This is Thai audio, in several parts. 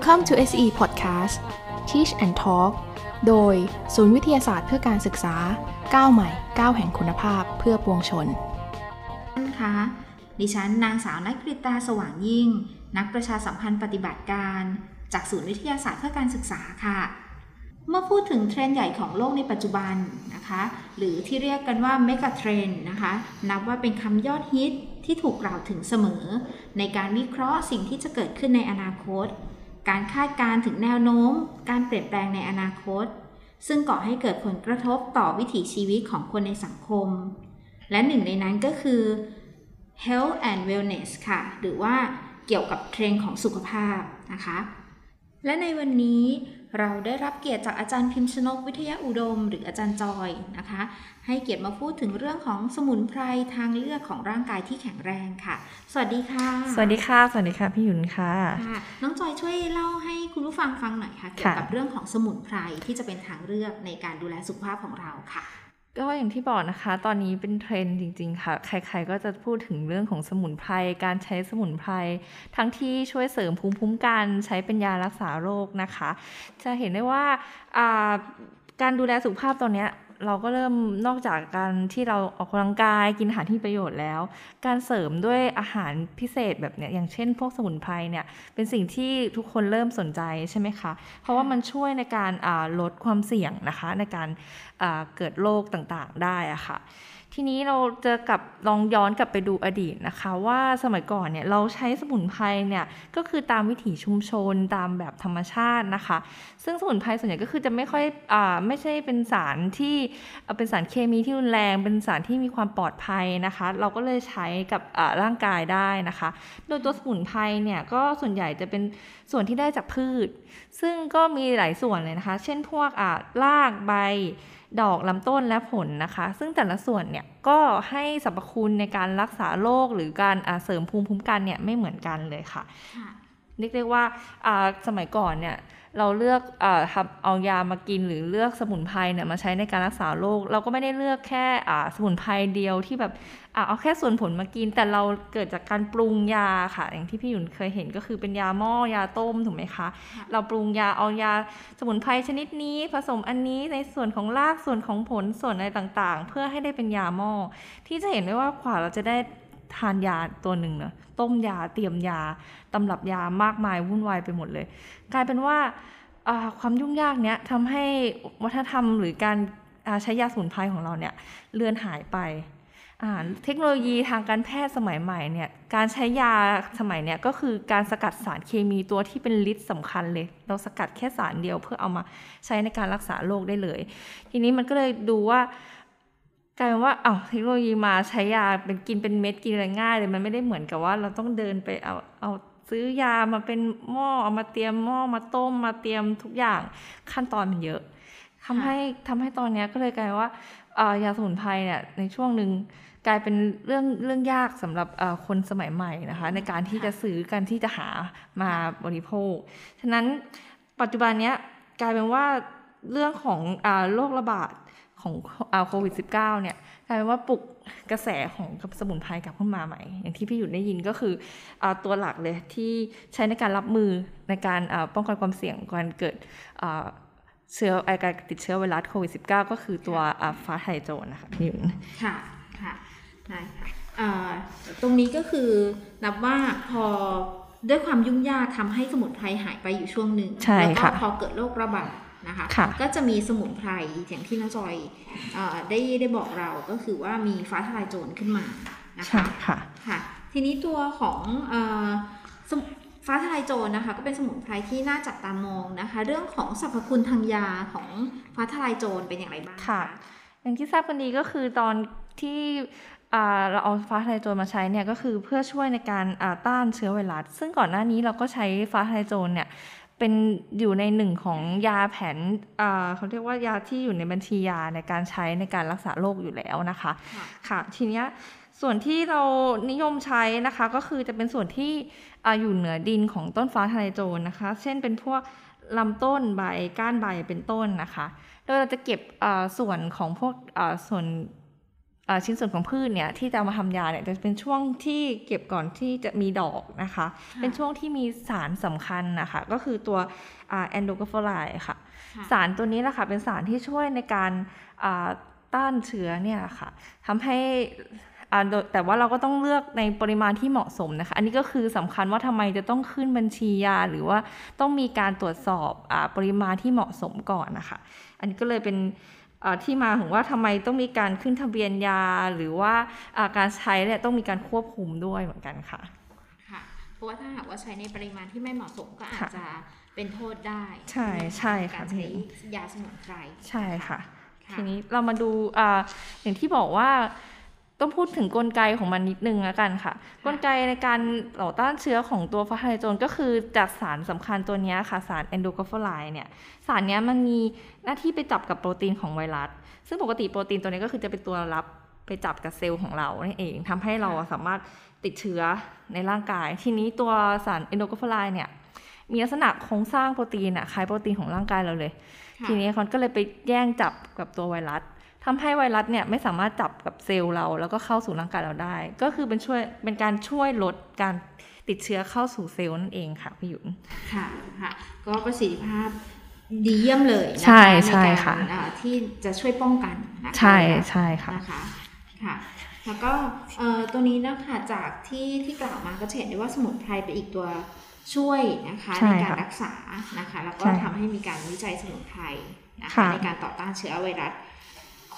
Welcome to SE Podcast Teach and Talk โดยศูนย์วิทยาศาสตร์เพื่อการศึกษาก้าวใหม่ก้าวแห่งคุณภาพเพื่อปวงชนท่านคะดิฉันนางสาวนักกริตาสว่างยิ่ง นักประชาสัมพันธ์ปฏิบัติการ จากศูนย์วิทยาศาสตร์เพื่อการศึกษาค่ะ เมื่อพูดถึงเทรนด์ใหญ่ของโลกในปัจจุบันนะคะ หรือที่เรียกกันว่าเมกะเทรนนะคะ นับว่าเป็นคำยอดฮิตที่ถูกกล่าวถึงเสมอ ในการวิเคราะห์สิ่งที่จะเกิดขึ้นในอนาคต การคาดการณ์ถึงแนวโน้ม การเปลี่ยนแปลงในอนาคต ซึ่งก่อให้เกิดผลกระทบต่อวิถีชีวิตของคนในสังคม และหนึ่งในนั้นก็คือ health and wellness ค่ะ หรือว่าเกี่ยวกับเทรนด์ของสุขภาพนะคะ และในวันนี้ เราได้รับเกียรติจากอาจารย์พิมพ์ชนกวิทยาอุดม หรืออาจารย์จอยนะคะ ให้เกียรติมาพูดถึงเรื่องของสมุนไพรทางเลือกของร่างกายที่แข็งแรงค่ะ สวัสดีค่ะ สวัสดีค่ะ สวัสดีค่ะพี่หยุนค่ะค่ะ น้องจอยช่วยเล่าให้คุณผู้ฟังฟังหน่อยค่ะเกี่ยวกับเรื่องของสมุนไพรที่จะเป็นทางเลือกในการดูแลสุขภาพของเราค่ะ ก็อย่างที่บอกนะคะ ตอนนี้เป็นเทรนด์จริง ๆ ค่ะ ใคร ๆ ก็จะพูดถึงเรื่องของสมุนไพร การใช้สมุนไพร ทั้งที่ช่วยเสริมภูมิคุ้มกัน ใช้เป็นยารักษาโรคนะคะ จะเห็นได้ว่า การดูแลสุขภาพตอนนี้ เราก็เริ่มนอกจากการที่เราออกกำลังกายกินอาหารที่ประโยชน์แล้ว การเสริมด้วยอาหารพิเศษแบบเนี้ยอย่างเช่น พวกสมุนไพรเนี่ยเป็นสิ่งที่ทุกคนเริ่มสนใจใช่ไหมคะ เพราะว่ามันช่วยในการลดความเสี่ยงนะคะในการเกิดโรคต่างๆได้อะคะ่ะ ทีนี้เราจะกลับลองย้อนกลับไปดูอดีตนะคะ ว่าสมัยก่อนเนี่ยเราใช้สมุนไพรเนี่ยก็คือตามวิถีชุมชนตามแบบธรรมชาตินะคะ ซึ่งสมุนไพรส่วนใหญ่ก็คือจะไม่ค่อยอ่าไม่ใช่เป็นสารที่เป็นสารเคมีที่รุนแรง เป็นสารที่มีความปลอดภัยนะคะ เราก็เลยใช้กับร่างกายได้นะคะ โดยตัวสมุนไพรเนี่ยก็ส่วนใหญ่จะเป็นส่วนที่ได้จากพืช ซึ่งก็มีหลายส่วนเลยนะคะ เช่นพวกรากใบ ดอกลำต้นและผลนะคะ ซึ่งแต่ละส่วนเนี่ยก็ให้สรรพคุณในการรักษาโรคหรือการเสริมภูมิคุ้มกันเนี่ยไม่เหมือนกันเลยค่ะเรียกว่าสมัยก่อนเนี่ยเราเลือกทำเอายามากินหรือเลือกสมุนไพรเนี่ยมาใช้ในการรักษาโรคเราก็ไม่ได้เลือกแค่สมุนไพรเดียวที่แบบ เอาแค่ส่วนผลมากิน แต่เราเกิดจากการปรุงยาค่ะ อย่างที่พี่หยุนเคยเห็นก็คือเป็นยาหม้อยาต้มถูกไหมคะ เราปรุงยาเอายาสมุนไพรชนิดนี้ ผสมอันนี้ในส่วนของรากส่วนของผลส่วนอะไรต่างๆ เพื่อให้ได้เป็นยาหม้อที่จะเห็นได้ว่ากว่าเราจะได้ทานยาตัวหนึ่งเนาะต้มยาเตรียมยาตำรับยามากมายวุ่นวายไปหมดเลย กลายเป็นว่าความยุ่งยากเนี้ยทำให้วัฒนธรรมหรือการใช้ยาสมุนไพรของเราเนี่ยเลือนหายไป เทคโนโลยีทางการแพทย์สมัยใหม่เนี่ยการใช้ยาสมัยเนี้ยก็คือการสกัดสารเคมีตัวที่เป็นฤทธิ์สำคัญเลย เราสกัดแค่สารเดียวเพื่อเอามาใช้ในการรักษาโรคได้เลย ทีนี้มันก็เลยดูว่ากลายเป็นว่าเอาเทคโนโลยีมาใช้ยาเป็นกินเป็นเม็ดกินอะไรง่ายเลยมันไม่ได้เหมือนกับว่าเราต้องเดินไปเอาเอาซื้อยามาเป็นหม้อเอามาเตรียมหม้อมาต้มมาเตรียมทุกอย่างขั้นตอนมันเยอะทำให้ทำให้ตอนนี้ก็เลยกลายว่า ยาสมุนไพรเนี่ยในช่วงหนึ่งกลายเป็นเรื่องเรื่องยากสำหรับคนสมัยใหม่นะคะ ในการที่จะซื้อกันที่จะหามาบริโภค ฉะนั้นปัจจุบันนี้กลายเป็นว่าเรื่องของโรคระบาดของโควิด -19 เนี่ยกลายเป็นว่าปลุกกระแสของสมุนไพรกลับขึ้นมาใหม่ อย่างที่พี่หยุดได้ยินก็คืออตัวหลักเลยที่ใช้ในการรับมือในการป้องกันความเสี่ยงการเกิด เชื้อไอการติดเชื้อไวรัสโควิด -19 ก็คือตัวฟ้าไทโจนนะคะพี่หยุดค่ะค่ะได้ค่ะตรงนี้ก็คือนับว่าพอด้วยความยุ่งยากทำให้สมุนไพรหายไปอยู่ช่วงหนึ่งแล้วก็พอเกิดโรคระบาดนะคะก็จะมีสมุนไพรอย่างที่น้าจอยอได้ได้บอกเราก็คือว่ามีฟ้าทลายโจรขึ้นมานะคะค่ะค่ะ ทีนี้ตัวของ ฟ้าทลายโจรนะคะ ก็เป็นสมุนไพรที่น่าจับตามองนะคะ เรื่องของสรรพคุณทางยาของฟ้าทลายโจรเป็นอย่างไรบ้างค่ะ อย่างที่ทราบกันดีก็คือตอนที่เราเอาฟ้าทลายโจรมาใช้เนี่ยก็คือเพื่อช่วยในการต้านเชื้อไวรัส ซึ่งก่อนหน้านี้เราก็ใช้ฟ้าทลายโจรเนี่ยเป็นอยู่ในหนึ่งของยาแผนเขาเรียกว่ายาที่อยู่ในบัญชียาในการใช้ในการรักษาโรคอยู่แล้วนะคะค่ะทีนี้ส่วนที่เรานิยมใช้นะคะก็คือจะเป็นส่วนที่ อยู่เหนือดินของต้นฟ้าทะเลโจรนะคะ เช่นเป็นพวกลำต้นใบก้านใบเป็นต้นนะคะ โดยเราจะเก็บอ่าส่วนของพวกอ่าส่วนอ่าชิ้นส่วนของพืชเนี่ยที่จะเอามาทำยาเนี่ยจะเป็นช่วงที่เก็บก่อนที่จะมีดอกนะคะ เป็นช่วงที่มีสารสำคัญนะคะก็คือตัวแอนโดกาฟไลค่ะค่ะ สารตัวนี้แหละค่ะเป็นสารที่ช่วยในการอ่าต้านเชื้อเนี่ยค่ะทำให้อ่าโดย แต่ว่าเราก็ต้องเลือกในปริมาณที่เหมาะสมนะคะ อันนี้ก็คือสำคัญว่าทำไมจะต้องขึ้นบัญชียา หรือว่าต้องมีการตรวจสอบอาปริมาณที่เหมาะสมก่อนนะคะ อันนี้ก็เลยเป็นอ่าที่มาของว่าทำไมต้องมีการขึ้นทะเบียนยา หรือว่าอ่าการใช้เนี่ยต้องมีการควบคุมด้วยเหมือนกันค่ะค่ะ เพราะว่าถ้าหากว่าใช้ในปริมาณที่ไม่เหมาะสมก็อาจค่ะจะเป็นโทษได้ ใช่ไหมใช่ค่ะการพี่ใช้ยาสมุนไพรใช่ค่ะค่ะทีนี้เรามาดูอ่าอย่างที่บอกว่า ต้องพูดถึงกลไกของมันนิดนึงแล้วกันค่ะ กลไกในการต่อต้านเชื้อของตัวฟ้าทะลายโจรก็คือจากสารสำคัญตัวเนี้ยค่ะสารแอนโดกาฟไลเนี่ย สารเนี้ยมันมีหน้าที่ไปจับกับโปรตีนของไวรัส ซึ่งปกติโปรตีนตัวนี้ก็คือจะเป็นตัวรับไปจับกับเซลล์ของเรานั่นเองทำให้เราสามารถติดเชื้อในร่างกาย ทีนี้ตัวสารแอนโดกาฟไลเนี่ยมีลักษณะโครงสร้างโปรตีนอะคล้ายโปรตีนของร่างกายเราเลยค่ะทีนี้เขาก็เลยไปแย่งจับกับตัวไวรัส ทำให้ไวรัสเนี่ยไม่สามารถจับกับเซลล์เรา แล้วก็เข้าสู่ร่างกายเราได้ ก็คือเป็นช่วยเป็นการช่วยลดการติดเชื้อเข้าสู่เซลล์นั่นเองค่ะพี่หยุนค่ะค่ะ ก็ประสิทธิภาพดีเยี่ยมเลยนะคะใช่ใช่นการค่ะอ่าที่จะช่วยป้องกันนะคะใช่ใช่ค่ะนะคะค่ะแล้วก็เอ่อตัวนี้นะคะจากที่ที่กล่าวมาก็จะเห็นได้ว่าสมุนไพรเป็นอีกตัวช่วยนะคะใช่ในการค่ะรักษานะคะ แล้วก็ใช่ทำให้มีการวิจัยสมุนไพรนะคะค่ะในการต่อต้านเชื้อไวรัส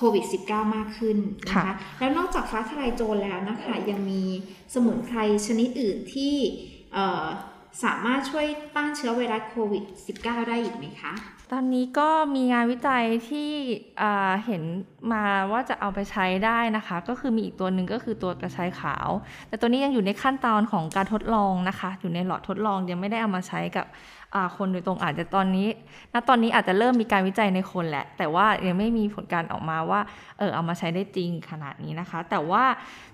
โควิด -19 มากขึ้นนะคะค่ะแล้วนอกจากฟ้าทลายโจรแล้วนะคะยังมีสมุนไพรชนิดอื่นที่เอ่อสามารถช่วยต้านเชื้อไวรัสโควิด -19 ได้อีกไหมคะ ตอนนี้ก็มีงานวิจัยที่อ่าเห็นมาว่าจะเอาไปใช้ได้นะคะ ก็คือมีอีกตัวหนึ่งก็คือตัวกระชายขาว แต่ตัวนี้ยังอยู่ในขั้นตอนของการทดลองนะคะ อยู่ในหลอดทดลองยังไม่ได้เอามาใช้กับอ่า คนโดยตรงอาจจะตอนนี้ณตอนนี้อาจจะเริ่มมีการวิจัยในคนแหละ แต่ว่ายังไม่มีผลการออกมาว่าเออเอามาใช้ได้จริงขนาดนี้นะคะ แต่ว่า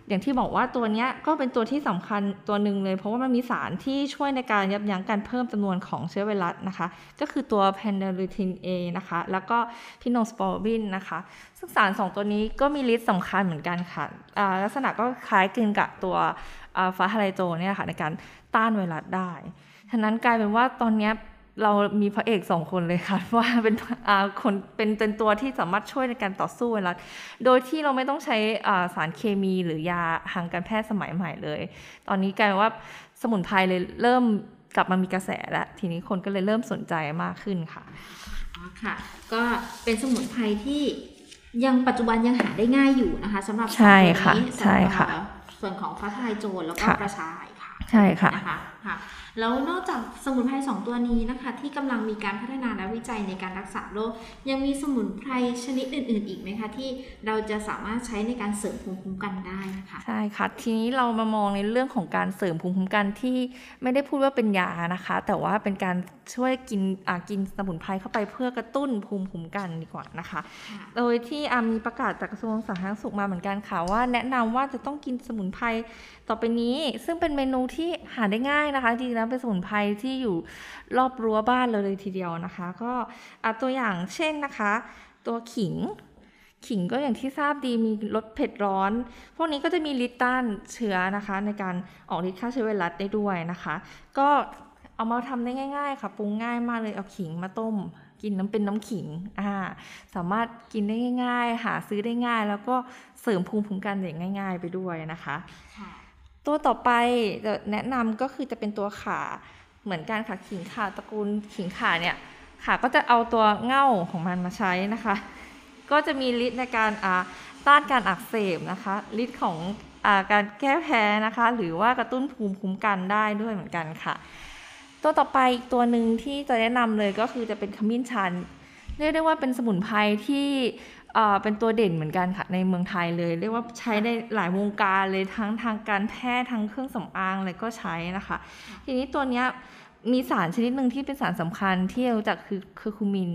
อย่างที่บอกว่าตัวนี้ก็เป็นตัวที่สำคัญตัวหนึ่งเลย เพราะว่ามันมีสารที่ช่วยในการยับยั้งการเพิ่มจำนวนของเชื้อไวรัสนะคะ ก็คือตัว p a n d a l u t i n A นะคะ แล้วก็ pinostrobin นะคะ ซึ่งสารสองตัวนี้ก็มีฤทธิ์สำคัญเหมือนกันค่ะลักษณะก็คล้ายคลึงกับตัวอ่าฟ้าทะลโจรเนี่ยค่ะในการต้านไวรัสได้ ฉะนั้นกลายเป็นว่าตอนเนี้ยเรามีพระเอกสองคนเลยค่ะว่าเป็นอ่าคนเป็นเป็นตัวที่สามารถช่วยในการต่อสู้ไวรัสโดยที่เราไม่ต้องใช้อ่าสารเคมีหรือยาทางการแพทย์สมัยใหม่เลย ตอนนี้กลายเป็นว่าสมุนไพรเลยเริ่มกลับมามีกระแสแล้วทีนี้คนก็เลยเริ่มสนใจมากขึ้นค่ะอ๋อค่ะ ก็เป็นสมุนไพรที่ยังปัจจุบันยังหาได้ง่ายอยู่นะคะสำหรับใช่ค่ะสองตัวนี้ใช่ค่ะสำหรับส่วนของฟ้าทลายโจรแล้วก็ค่ะกระชายค่ะ ใช่ค่ะนะคะค่ะ แล้วนอกจากสมุนไพรสองตัวนี้นะคะ ที่กำลังมีการพัฒนาและวิจัยในการรักษาโรคยังมีสมุนไพรชนิดอื่น ๆ อีกไหมคะที่เราจะสามารถใช้ในการเสริมภูมิคุ้มกันได้นะคะใช่ค่ะทีนี้เรามามองในเรื่องของการเสริมภูมิคุ้มกันที่ไม่ได้พูดว่าเป็นยานะคะ แต่ว่าเป็นการช่วยกินอ่ากินสมุนไพรเข้าไปเพื่อกระตุ้นภูมิคุ้มกันดีกว่านะคะค่ะโดยที่อ่ามีประกาศจากกระทรวงสาธารณสุขมาเหมือนกันค่ะว่า แนะนำว่าจะต้องกินสมุนไพรต่อไปนี้ ซึ่งเป็นเมนูที่หาได้ง่ายนะคะจริงๆแล้วเป็นสมุนไพรที่อยู่รอบรั้วบ้านเราเลยทีเดียวนะคะ ก็อ่าตัวอย่างเช่นนะคะ ตัวขิงขิงก็อย่างที่ทราบดีมีรสเผ็ดร้อน พวกนี้ก็จะมีฤทธิ์ต้านเชื้อนะคะ ในการออกฤทธิ์ฆ่าเชื้อไวรัสได้ด้วยนะคะ ก็เอามาทำได้ง่าย ๆ ค่ะปรุงง่ายมากเลยเอาขิงมาต้ม กินน้ำเป็นน้ำขิงอ่าสามารถกินได้ง่าย ๆ หาซื้อได้ง่าย แล้วก็เสริมภูมิคุ้มกันอย่างง่าย ๆ ไปด้วยนะคะ ตัวต่อไปจะแนะนำก็คือจะเป็นตัวขาเหมือนกันค่ะขิงขาตระกูลขิงขาเนี่ยขาก็จะเอาตัวเง่าของมันมาใช้นะคะ ก็จะมีฤทธิ์ในการอ่าต้านการอักเสบนะคะฤทธิ์ของอาการแก้แพ้นะคะ หรือว่ากระตุ้นภูมิคุ้มกันได้ด้วยเหมือนกันค่ะ ตัวต่อไปอีกตัวหนึ่งที่จะแนะนำเลยก็คือจะเป็นขมิ้นชันเรียกได้ว่าเป็นสมุนไพรที่ เป็นตัวเด่นเหมือนกันค่ะในเมืองไทยเลย เรียกว่าใช้ในหลายวงการเลยทั้งทางการแพทย์ทั้งเครื่องสำอางอะไรก็ใช้นะคะ ทีนี้ตัวเนี้ยมีสารชนิดหนึ่งที่เป็นสารสำคัญที่เราจักคือคือคูมิน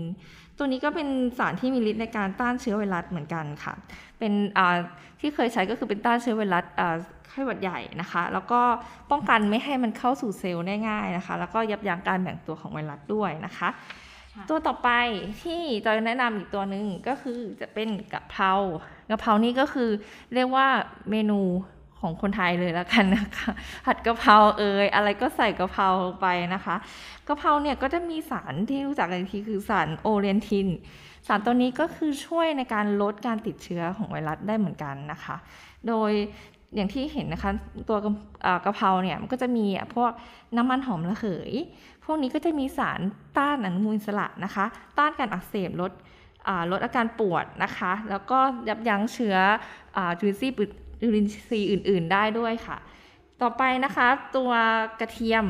ตัวนี้ก็เป็นสารที่มีฤทธิ์ในการต้านเชื้อไวรัสเหมือนกันค่ะ เป็นที่เคยใช้ก็คือเป็นต้านเชื้อไวรัสไข้หวัดใหญ่นะคะ แล้วก็ป้องกันไม่ให้มันเข้าสู่เซลล์ได้ง่ายนะคะ แล้วก็ยับยั้งการแบ่งตัวของไวรัสด้วยนะคะ ตัวต่อไปที่จอยแนะนำอีกตัวหนึ่งก็คือจะเป็นกะเพรากะเพรานี่ก็คือเรียกว่าเมนูของคนไทยเลยแล้วกันนะคะผัดกะเพราเอยอะไรก็ใส่กะเพราไปนะคะกะเพราเนี่ยก็จะมีสารที่รู้จักกันทีคือสารโอเรนทิน สารตัวนี้ก็คือช่วยในการลดการติดเชื้อของไวรัสได้เหมือนกันนะคะ โดย อย่างที่เห็นนะคะ ตัวกะเอ่อกะเพราเนี่ยมันก็จะมีพวกน้ำมันหอมระเหย พวกนี้ก็จะมีสารต้านอนุมูลอิสระนะคะ ต้านการอักเสบลดลดอาการปวดนะคะ แล้วก็ยับยั้งเชื้ออจุลินทรีย์จุลินทรีย์อื่น ๆ ได้ด้วยค่ะ ต่อไปนะคะ ตัวกระเทียม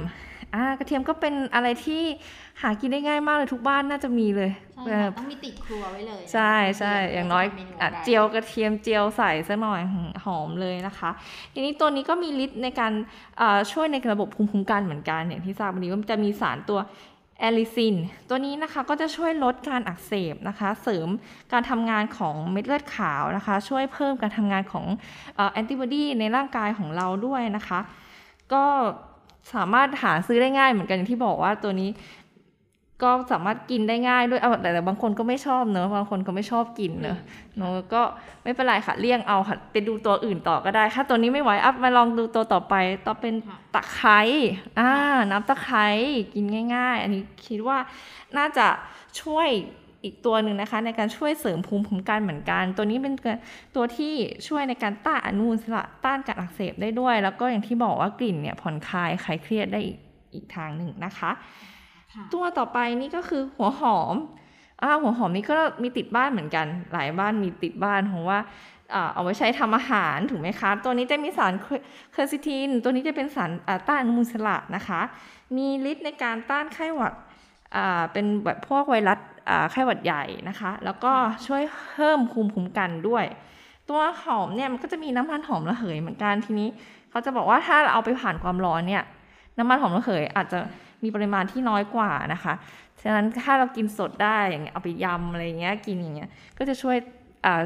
อ่ากระเทียมก็เป็นอะไรที่หากินได้ง่ายมากเลยทุกบ้านน่าจะมีเลยใช่เอค่ะอต้องมีติดครัวไว้เลย ใช่ใช่อย่างน้อยเมนูอะอะไรเจียวกระเทียมเจียวใส่ซะหน่อยหืมหอมเลยนะคะ ทีนี้ตัวนี้ก็มีฤทธิ์ในการอ่าช่วยในระบบภูมิคุ้มกันเหมือนกันอย่างที่ทราบวันนี้ว่ามันจะมีสารตัว allicin ตัวนี้นะคะก็จะช่วยลดการอักเสบนะคะ เสริมการทำงานของเม็ดเลือดขาวนะคะ ช่วยเพิ่มการทำงานของแอนติบอดีในร่างกายของเราด้วยนะคะ ก็ สามารถหาซื้อได้ง่ายเหมือนกันอย่างที่บอกว่าตัวนี้ ก็สามารถกินได้ง่ายด้วยเอาแต่แต่บางคนก็ไม่ชอบเนอะบางคนก็ไม่ชอบกินเนอะเนอะก็ไม่เป็นไรค่ะเลี่ยงเอาค่ะไปดูตัวอื่นต่อก็ได้ ถ้าตัวนี้ไม่ไหวอัพมาลองดูตัวต่อไป ต่อเป็นค่ะตะไคร้อ่าน้ำตะไคร้กินง่าย ๆ อันนี้คิดว่าน่าจะช่วย อีกตัวหนึ่งนะคะ ในการช่วยเสริมภูมิคุ้มกันเหมือนกัน ตัวนี้เป็นตัวที่ช่วยในการต้านอนุมูลอิสระต้านการอักเสบได้ด้วย แล้วก็อย่างที่บอกว่ากลิ่นเนี่ยผ่อนคลายคลายเครียดได้อีกอีกทางหนึ่งนะคะค่ะตัวต่อไปนี่ก็คือหัวหอมอ่าหัวหอมนี่ก็มีติดบ้านเหมือนกัน หลายบ้านมีติดบ้านเพราะว่าอ่าเอาไว้ใช้ทำอาหารถูกไหมคะ ตัวนี้จะมีสารเคอร์ซิทิน ตัวนี้จะเป็นสารอ่าต้านอนุมูลอิสระนะคะ มีฤทธิ์ในการต้านไข้หวัดอ่าเป็นแบบพวกไวรัสอ่า ไข้หวัดใหญ่นะคะ แล้วก็ช่วยเพิ่มภูมิคุ้มกันด้วย ตัวหอมเนี่ยมันก็จะมีน้ำมันหอมระเหยเหมือนกันทีนี้เขาจะบอกว่าถ้าเราเอาไปผ่านความร้อนเนี่ยน้ำมันหอมระเหยอาจจะมีปริมาณที่น้อยกว่านะคะ ฉะนั้นถ้าเรากินสดได้อย่างเงี้ยเอาไปยำอะไรอย่างเงี้ยกินอย่างเงี้ยก็จะช่วยอ่า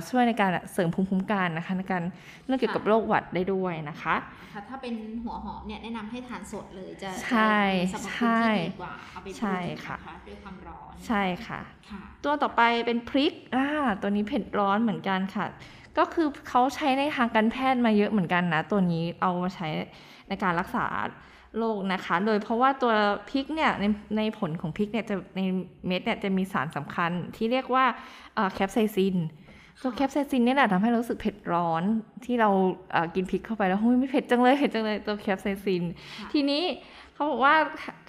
ช่วยในการเสริมภูมิคุ้มกันนะคะในการเรื่องเกี่ยวกับโรคหวัดได้ด้วยนะคะค่ะถ้าเป็นหัวหอมเนี่ยแนะนำให้ทานสดเลยจะใช่จะมีสรรพคุณใช่ที่ดีกว่าเอาไปใช่ค่ะนด้วยความร้อนใช่ค่ะค่ะ ตัวต่อไปเป็นพริกอ่าตัวนี้เผ็ดร้อนเหมือนกันค่ะ ก็คือเขาใช้ในทางการแพทย์มาเยอะเหมือนกันนะ ตัวนี้เอามาใช้ในการรักษาโรคนะคะ โดยเพราะว่าตัวพริกเนี่ยในในผลของพริกเนี่ยจะในเม็ดเนี่ยจะมีสารสำคัญที่เรียกว่าแคปไซซิน ตัวแคปไซซินเนี่ยแหละทำให้เรารู้สึกเผ็ดร้อนที่เราเอ่อกินพริกเข้าไปแล้วเฮ้ยไม่เผ็ดจังเลยเผ็ดจังเลยตัวแคปไซซินค่ะทีนี้เขาบอกว่า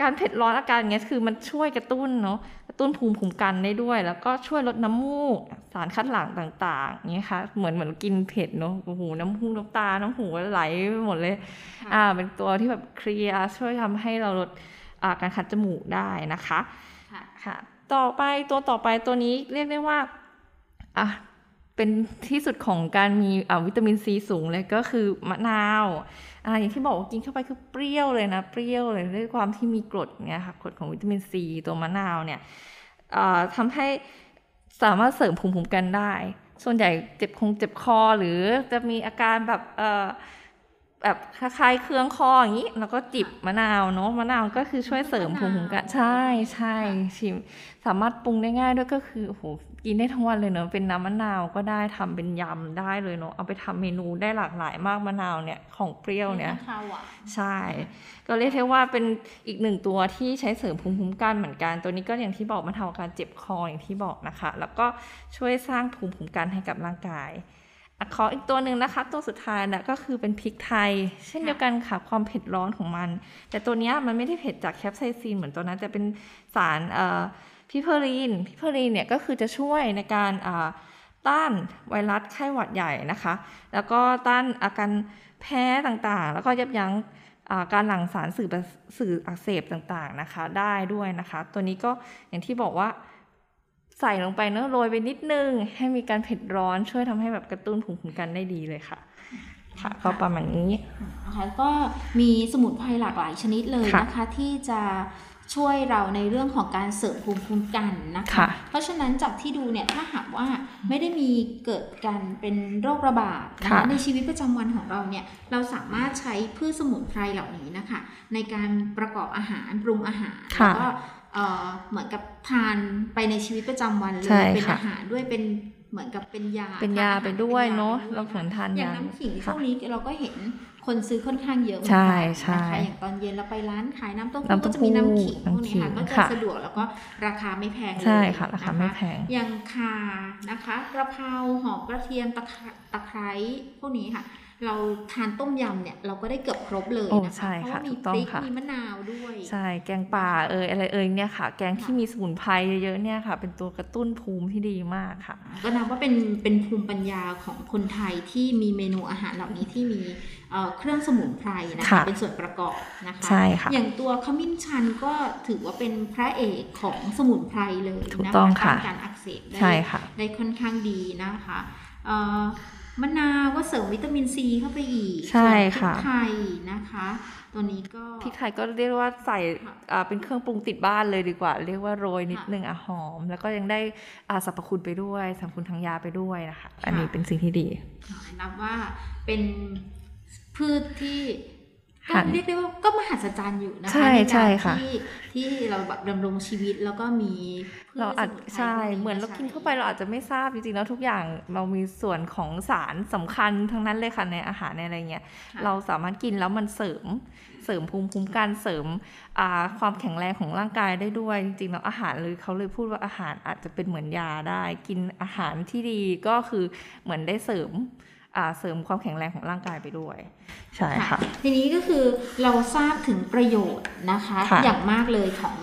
การเผ็ดร้อนอาการเงี้ยคือมันช่วยกระตุ้นเนาะกระตุ้นภูมิคุ้มกันได้ด้วย แล้วก็ช่วยลดน้ำมูกสารคัดหลั่งต่างๆเงี้ยค่ะเหมือนเหมือนกินเผ็ดเนาะโอ้โหน้ำหูน้ำตา น้ำหูไหลไปหมดเลยค่ะอ่า เป็นตัวที่แบบเคลียร์ช่วยทำให้เราลดอ่าการคัดจมูกได้นะคะค่ะค่ะ ต่อไปตัวต่อไปตัวนี้เรียกได้ว่าอะ เป็นที่สุดของการมีวิตามินซีสูงเลยก็คือมะนาวอ่าอย่างที่บอกว่ากินเข้าไปคือเปรี้ยวเลยนะ เปรี้ยวเลยด้วยความที่มีกรดเนี่ยค่ะกรดของวิตามินซีตัวมะนาวเนี่ยอ่าทำให้สามารถเสริมภูมิคุ้มกันได้ ส่วนใหญ่เจ็บคงเจ็บคอหรือจะมีอาการแบบเแบบคล้ายๆเครื่องคออย่างนี้ แล้วก็จิบมะนาวเนาะมะนาวก็คือช่วยเสริมภูมิคุ้มกันใช่ใช่ชิม สามารถปรุงได้ง่ายด้วยก็คือโอ้โหกินได้ทั้งวันเลยเนาะเป็นน้ำมะนาวก็ได้ทำเป็นยำได้เลยเนาะเอาไปทำเมนูได้หลากหลายมากมะนาวเนี่ยของเปรี้ยวเนี่ยข้าวหวานใช่ ก็เรียกได้ว่าเป็นอีกหนึ่งตัวที่ใช้เสริมภูมิคุ้มกันเหมือนกัน ตัวนี้ก็อย่างที่บอกมันทำอาการเจ็บคออย่างที่บอกนะคะ แล้วก็ช่วยสร้างภูมิคุ้มกันให้กับร่างกายอะ ขออีกตัวหนึ่งนะคะ ตัวสุดท้ายนะก็คือเป็นพริกไทย เช่นเดียวกันค่ะความเผ็ดร้อนของมัน แต่ตัวเนี้ยมันไม่ได้เผ็ดจากแคปไซซินเหมือนตัวนั้นแต่เป็นสารเอ่อพิเพอรีนพิเพอรีนเนี่ยก็คือจะช่วยในการอ่าต้านไวรัสไข้หวัดใหญ่นะคะ แล้วก็ต้านอาการแพ้ต่างๆ แล้วก็ยับยั้งอ่าการหลั่งสารสื่อประสื่ออักเสบต่างๆนะคะ ได้ด้วยนะคะ ตัวนี้ก็อย่างที่บอกว่า ใส่ลงไปเนอะโรยไปนิดนึง ให้มีการเผ็ดร้อนช่วยทำให้แบบกระตุ้นภูมิคุ้มกันได้ดีเลยค่ะ ค่ะก็ประมาณนี้นะคะก็มีสมุนไพรหลากหลายชนิดเลยค่ะนะคะ ที่จะช่วยเราในเรื่องของการเสริมภูมิคุ้มกันนะคะค่ะเพราะฉะนั้นจากที่ดูเนี่ยถ้าหากว่าไม่ได้มีเกิดการเป็นโรคระบาดนะคะค่ะในชีวิตประจำวันของเราเนี่ยเราสามารถใช้พืชสมุนไพรเหล่านี้นะคะ ในการประกอบอาหารปรุงอาหารค่ะแล้วก็ เเอ่อเหมือนกับทานไปในชีวิตประจำวันเลใช่ยเป็นค่ะอาหารด้วยเป็นเหมือนกับเป็นยาเป็นยาทอหรไปด้วยป็เนอะป็ยเราเหมือนทานอย่างยาน้ำขิงค่ะช่วงนี้เราก็เห็นคนซื้อค่อนข้างเยอะเหมือนใช่กันใช่นะคะอย่างตอนเย็นเราไปร้านขายน้ำเต้าหู้น้ำเต้าก็จะมีน้ำขิงพวกน้ำขินี้งค่ะก็จะค่ะสะดวกแล้วก็ราคาไม่แพงเลยใช่ค่ะราคาไม่นแพงอย่างข่านะคะกระเพราหอมกระเทียมตะไคร้ตะไคร้พวกนี้ค่ะ เราทานต้มยำเนี่ยเราก็ได้เกือบครบเลยโอ้นะใช่คะเพราะค่ะว่ามีถูกต้พองริกค่ะมีมะนาวด้วย ใช่แกงป่าเอยอะไรเอยเนี่ยค่ะ แกงที่ค่ะมีสมุนไพรเยอะๆเนี่ยค่ะ เป็นตัวกระตุ้นภูมิที่ดีมากค่ะ ก็นับว่าเป็นเป็นภูมิปัญญาของคนไทยที่มีเมนูอาหารเหล่านี้ที่มีเอ่อเครื่องสมุนไพรนะคะค่ะเป็นส่วนประกอบนะคะใช่ค่ะอย่างตัวขมิ้นชันก็ถือว่าเป็นพระเอกของสมุนไพรเลยถูกนะต้องคะค่ะต้านการอักเสบได้ใช่ค่ะได้ค่อนข้างดีนะคะเอ่อ มะนาวก็เสริมวิตามินซีเข้าไปอีกใช่ส่วนพริกค่ะไทยนะคะ ตัวนี้ก็พริกไทยก็เรียกว่าใส่ค่ะอ่าเป็นเครื่องปรุงติดบ้านเลยดีกว่า เรียกว่าโรยนิดค่ะนึงอะหอม แล้วก็ยังได้อ่าสรรพคุณไปด้วยสรรพคุณทางยาไปด้วยนะคะ อันนี้ค่ะเป็นสิ่งที่ดีนับว่าเป็นพืชที่ ก็หันเรียกได้ว่าก็มหัศจรรย์อยู่นะคะใช่ในใช่การค่ะที่ที่เราแบบดำรงชีวิตแล้วก็มีพืชเราอาจสมุนไพรใช่พวกเหมือนเราใช้กินเข้าไปเราอาจจะไม่ทราบจริงๆแล้วทุกอย่างเรามีส่วนของสารสำคัญทั้งนั้นเลยค่ะในอาหารในอะไรเงี้ยค่ะเราสามารถกินแล้วมันเสริมเสริมภูมิคุ้มกันเสริมอ่าความแข็งแรงของร่างกายได้ด้วยจริงๆแล้วอาหารเลยเขาเลยพูดว่าอาหารอาจจะเป็นเหมือนยาได้ กินอาหารที่ดีก็คือเหมือนได้เสริมอ่า เสริมความแข็งแรงของร่างกายไปด้วย ใช่ค่ะ ทีนี้ก็คือเราทราบถึงประโยชน์นะคะค่ะอย่างมากเลยของ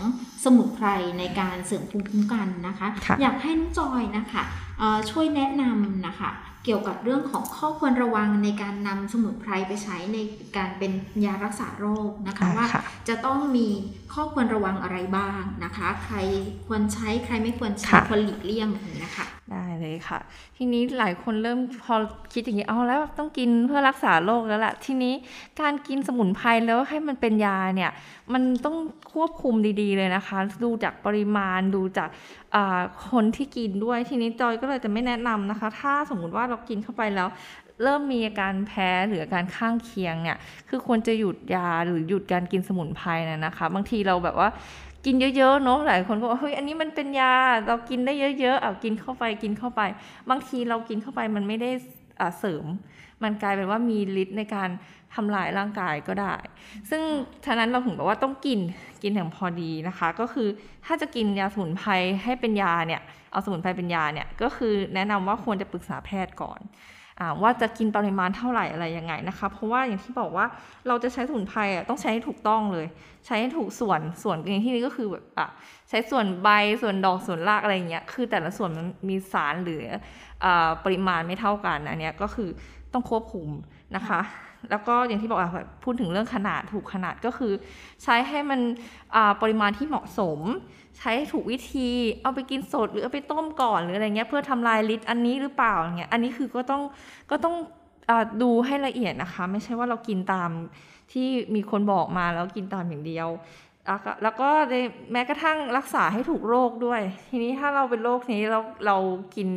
สมุนไพรในการเสริมภูมิคุ้มกันนะคะค่ะอยากให้น้องจอยนะคะเอ่อช่วยแนะนำนะคะ เกี่ยวกับเรื่องของข้อควรระวังในการนำสมุนไพรไปใช้ในการเป็นยารักษาโรคนะคะอ่าว่าค่ะจะต้องมี ข้อควรระวังอะไรบ้างนะคะ ใครควรใช้ใครไม่ควรใช้ค่ะควรหลีกเลี่ยงอย่างนี้ยค่ะได้เลยค่ะ ทีนี้หลายคนเริ่มพอคิดอย่างนี้เอาแล้วต้องกินเพื่อรักษาโรคแล้วล่ะ ทีนี้การกินสมุนไพรแล้วให้มันเป็นยาเนี่ย มันต้องควบคุมดีๆเลยนะคะ ดูจากปริมาณดูจากอ่าคนที่กินด้วย ทีนี้จอยก็เลยจะไม่แนะนำนะคะ ถ้าสมมุติว่าเรากินเข้าไปแล้ว เริ่มมีอาการแพ้หรืออาการข้างเคียงเนี่ยคือควรจะหยุดยาหรือหยุดการกินสมุนไพรนะนะคะ บางทีเราแบบว่ากินเยอะๆเนาะหลายคนก็บอกเฮ้ยอันนี้มันเป็นยาเรากินได้เยอะๆเอากินเข้าไปกินเข้าไป บางทีเรากินเข้าไปมันไม่ได้อ่าเสริม มันกลายเป็นว่ามีฤทธิ์ในการทำลายร่างกายก็ได้ ซึ่งฉะนั้นเราถึงบอกว่าต้องกินกินอย่างพอดีนะคะ ก็คือถ้าจะกินยาสมุนไพรให้เป็นยาเนี่ยเอาสมุนไพรเป็นยาเนี่ยก็คือแนะนำว่าควรจะปรึกษาแพทย์ก่อน ว่าจะกินปริมาณเท่าไหร่อะไรยังไงนะคะ เพราะว่าอย่างที่บอกว่าเราจะใช้สมุนไพรอะต้องใช้ให้ถูกต้องเลย ใช้ให้ถูกส่วนส่วนในที่นี้ก็คือแบบอะใช้ส่วนใบส่วนดอกส่วนรากอะไรอย่างเงี้ยคือแต่ละส่วนมันมีสารหรืออปริมาณไม่เท่ากันอันเนี้ยก็คือต้องควบคุม นะคะ แล้วก็อย่างที่บอกอะพูดถึงเรื่องขนาดถูกขนาดก็คือ ใช้ให้มันปริมาณที่เหมาะสม ใช้ถูกวิธีเอาไปกินสดหรือเอาไปต้มก่อนหรืออะไรเงี้ยเพื่อทำลายฤทธิ์อันนี้หรือเปล่าอย่างเงี้ยอันนี้คือก็ต้องก็ต้องอดูให้ละเอียดนะคะ ไม่ใช่ว่าเรากินตามที่มีคนบอกมาแล้วกินตามอย่างเดียว แล้วก็แล้วก็ในแม้กระทั่งรักษาให้ถูกโรคด้วย ทีนี้ถ้าเราเป็นโรคนี้เราเรากิน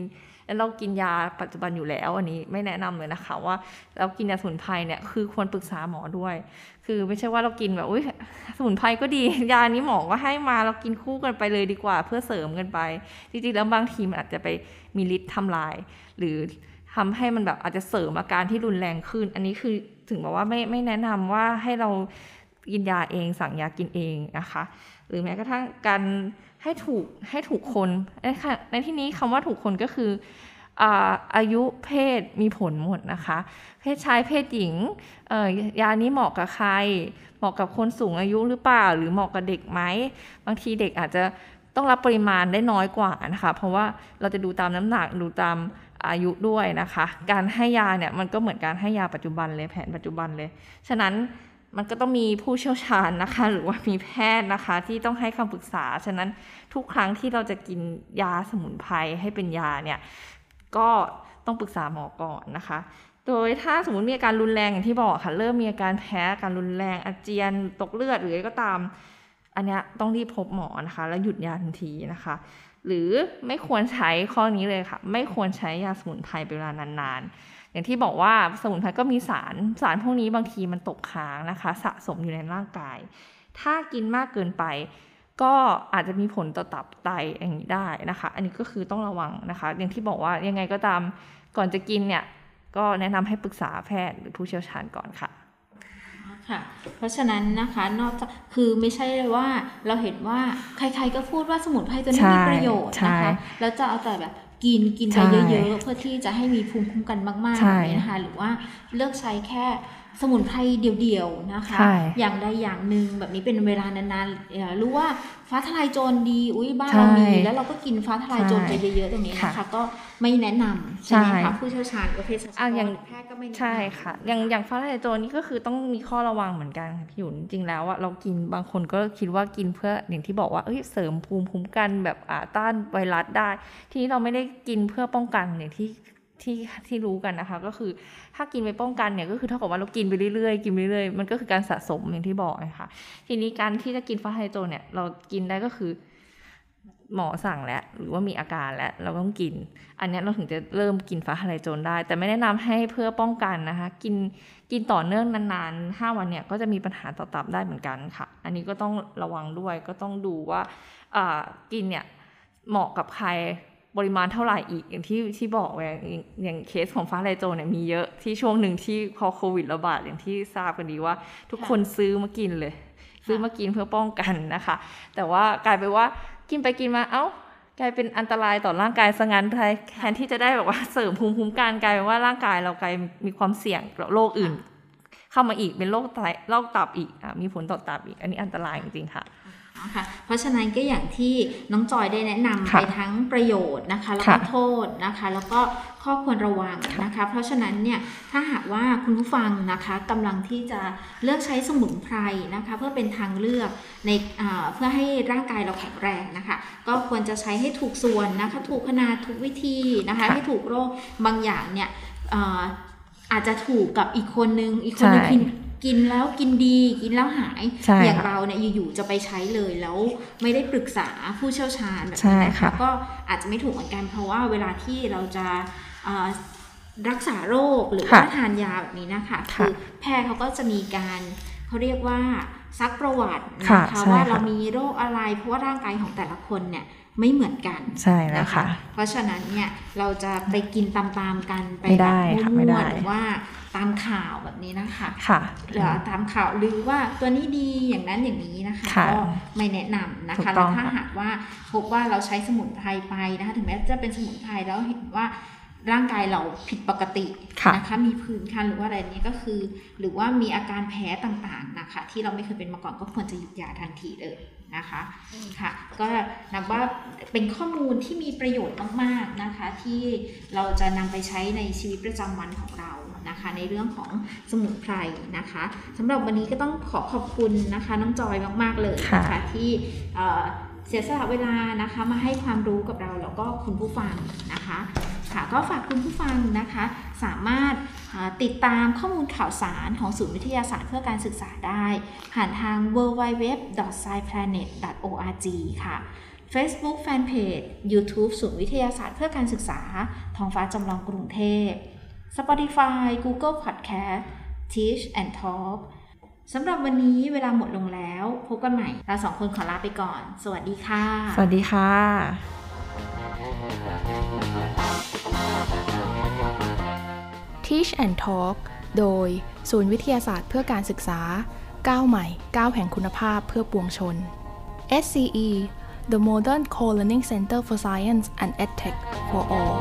แล้วเรากินยาปัจจุบันอยู่แล้วอันนี้ไม่แนะนำเลยนะคะ ว่าเรากินยาสมุนไพรเนี่ยคือควรปรึกษาหมอด้วย คือไม่ใช่ว่าเรากินแบบอุ้ยสมุนไพรก็ดี ยานี้หมอก็ให้มาเรากินคู่กันไปเลยดีกว่า เพื่อเสริมกันไป จริงๆแล้วบางทีมันอาจจะไปมีฤทธิ์ทำลาย หรือทำให้มันแบบอาจจะเสริมอาการที่รุนแรงขึ้น อันนี้คือถึงบอกว่าไม่ไม่แนะนำว่าให้เรากินยาเองสั่งยากินเองนะคะ หรือแม้กระทั่งการ ให้ถูกให้ถูกคนในในที่นี้คำว่าถูกคนก็คืออายุเพศมีผลหมดนะคะ เพศชายเพศหญิงยานี้เหมาะกับใคร เหมาะกับคนสูงอายุหรือเปล่า หรือเหมาะกับเด็กไหมบางทีเด็กอาจจะต้องรับปริมาณได้น้อยกว่านะคะ เพราะว่าเราจะดูตามน้ำหนักดูตามอายุด้วยนะคะ การให้ยาเนี่ยมันก็เหมือนการให้ยาปัจจุบันเลยแผนปัจจุบันเลย ฉะนั้น มันก็ต้องมีผู้เชี่ยวชาญนะคะ หรือว่ามีแพทย์นะคะ ที่ต้องให้คำปรึกษา ฉะนั้นทุกครั้งที่เราจะกินยาสมุนไพรให้เป็นยาเนี่ย ก็ต้องปรึกษาหมอก่อนนะคะ โดยถ้าสมมติมีอาการรุนแรงอย่างที่บอกค่ะ เริ่มมีอาการแพ้อาการรุนแรงอาเจียนตกเลือดหรืออะไรก็ตาม อันนี้ต้องรีบพบหมอนะคะ แล้วหยุดยาทันทีนะคะ หรือไม่ควรใช้ข้อนี้เลยค่ะ ไม่ควรใช้ยาสมุนไพรเป็นเวลานานๆ อย่างที่บอกว่าสมุนไพรก็มีสารสารพวกนี้บางทีมันตกค้างนะคะ สะสมอยู่ในร่างกาย ถ้ากินมากเกินไป ก็อาจจะมีผลต่อตับไตอย่างนี้ได้นะคะ อันนี้ก็คือต้องระวังนะคะ อย่างที่บอกว่ายังไงก็ตามก่อนจะกินเนี่ยก็แนะนำให้ปรึกษาแพทย์หรือผู้เชี่ยวชาญก่อนค่ะค่ะ เพราะฉะนั้นนะคะนอกจากคือไม่ใช่เลยว่าเราเห็นว่าใครๆก็พูดว่าสมุนไพรตัวนี้มีประโยชน์นะคะแล้วจะเอาแต่แบบ กินกินไปเยอะๆเพื่อที่จะให้มีภูมิคุ้มกันมากๆแบบนี้นะคะหรือว่าเลือกใช้แค่ สมุนไพรเดี่ยวๆนะคะ อย่างใดอย่างหนึ่งแบบนี้เป็นเวลานานๆรู้ว่าฟ้าทลายโจรดีอุ้ยบ้านเรามีแล้วเราก็กินฟ้าทลายโจรไปเยอะๆตรงนี้นะคะก็ไม่แนะนำใช่ไหมคะผู้เชี่ยวชาญประเภทสัตว์แพทย์ก็ไม่ใช่ค่ะ อย่างอย่างฟ้าทลายโจรนี่ก็คือต้องมีข้อระวังเหมือนกันพี่หยุนจริงแล้วอะเรากินบางคนก็คิดว่ากินเพื่ออย่างที่บอกว่าเอ้ยเสริมภูมิคุ้มกันแบบอ่าต้านไวรัสได้ ที่เราไม่ได้กินเพื่อป้องกันอย่างที่ ที่ที่รู้กันนะคะ ก็คือถ้ากินไปป้องกันเนี่ยก็คือเท่ากับว่าเรากินไปเรื่อยๆกินไปเรื่อยๆมันก็คือการสะสมอย่างที่บอกนะคะทีนี้การที่จะกินฟ้าไฮโจเนี่ยเรากินได้ก็คือหมอสั่งแล้วหรือว่ามีอาการแล้วเราต้องกิน อันนี้เราถึงจะเริ่มกินฟ้าทลายโจรได้ แต่ไม่แนะนำให้เพื่อป้องกันนะคะ กินกินต่อเนื่องนานๆ 5 วันเนี่ยก็จะมีปัญหาต่อตับได้เหมือนกันค่ะ อันนี้ก็ต้องระวังด้วยก็ต้องดูว่ากินเนี่ยเหมาะกับใคร ปริมาณเท่าไหร่อีกอย่างที่ที่บอกไว้อย่างเคสของฟ้าไรโจเนี่ยมีเยอะที่ช่วงหนึ่งที่พอโควิดระบาดอย่างที่ทราบกันดีว่า ทุกคนซื้อมากินเลย ซื้อมากินเพื่อป้องกันนะคะ แต่ว่ากลายไปว่ากินไปกินมาเอ้ากลายเป็นอันตรายต่อร่างกายสงันไทยแทนที่จะได้แบบว่าเสริมภูมิคุ้มกันกลายเป็นว่าร่างกายเรากลายมีความเสี่ยงโรคอื่น เข้ามาอีกเป็นโรคไตโรคตับอีกอมีผลต่อตับอีก อันนี้อันตรายจริงๆค่ะ นะคะเพราะฉะนั้นก็อย่างที่น้องจอยได้แนะนำไปทั้งประโยชน์นะคะแล้วก็โทษนะคะ แล้วก็ข้อควรระวังนะคะ เพราะฉะนั้นเนี่ยถ้าหากว่าคุณผู้ฟังนะคะกำลังที่จะเลือกใช้สมุนไพรนะคะ เพื่อเป็นทางเลือกในเพื่อให้ร่างกายเราแข็งแรงนะคะ ก็ควรจะใช้ให้ถูกส่วนนะคะ ถูกขนาดถูกวิธีนะคะ ให้ถูกโรคบางอย่างเนี่ยอาจจะถูกกับอีกคนนึงอีกคนนึง กินแล้วกินดีกินแล้วหาย อย่างเราเนี่ยอยู่ๆจะไปใช้เลยแล้วไม่ได้ปรึกษาผู้เชี่ยวชาญแบบนี้นะคะก็อาจจะไม่ถูกเหมือนกันเพราะว่าเวลาที่เราจะรักษาโรคหรือว่าทานยาแบบนี้นะคะคือแพทย์เขาก็จะมีการเขาเรียกว่าซักประวัตินะคะว่าเรามีโรคอะไรเพราะว่าร่างกายของแต่ละคนเนี่ย ไม่เหมือนกันใช่แล้วค่ะ เพราะฉะนั้นเนี่ยเราจะไปกินตามๆกันไปแบบมั่วๆหรือว่าตามข่าวแบบนี้นะคะค่ะหรือตามข่าวหรือว่าตัวนี้ดีอย่างนั้นอย่างนี้นะคะก็ไม่แนะนำนะคะแล้วถ้าหากว่าพบว่าเราใช้สมุนไพรไปนะคะถึงแม้จะเป็นสมุนไพรแล้วเห็นว่า ร่างกายเราผิดปกตินะคะมีผื่นคันหรือว่าอะไรนี้ก็คือ หรือว่ามีอาการแพ้ต่างๆนะคะ ที่เราไม่เคยเป็นมาก่อนก็ควรจะหยุดยาทันทีเลยนะคะค่ะก็นับว่าเป็นข้อมูลที่มีประโยชน์มากๆนะคะ ที่เราจะนำไปใช้ในชีวิตประจำวันของเรานะคะ ในเรื่องของสมุนไพรนะคะสำหรับวันนี้ก็ต้องขอขอบคุณนะคะ น้องจอยมากๆเลยนะคะที่เสียสละเวลานะคะมาให้ความรู้กับเราแล้วก็คุณผู้ฟังนะคะ ค่ะก็ฝากคุณผู้ฟังนะคะ สามารถติดตามข้อมูลข่าวสารของศูนย์วิทยาศาสตร์เพื่อการศึกษาได้ ผ่านทาง www.sciplanet.org ค่ะ Facebook Fanpage YouTube ศูนย์วิทยาศาสตร์เพื่อการศึกษาท้องฟ้าจำลองกรุงเทพ Spotify Google Podcast Teach and Talk สำหรับวันนี้เวลาหมดลงแล้ว พบกันใหม่เราสองคนขอลาไปก่อน สวัสดีค่ะ สวัสดีค่ะ Teach and Talk โดย ศูนย์วิทยาศาสตร์เพื่อการศึกษาก้าวใหม่ก้าวแห่งคุณภาพเพื่อปวงชน SCE The Modern Co-Learning Center for Science and EdTech for All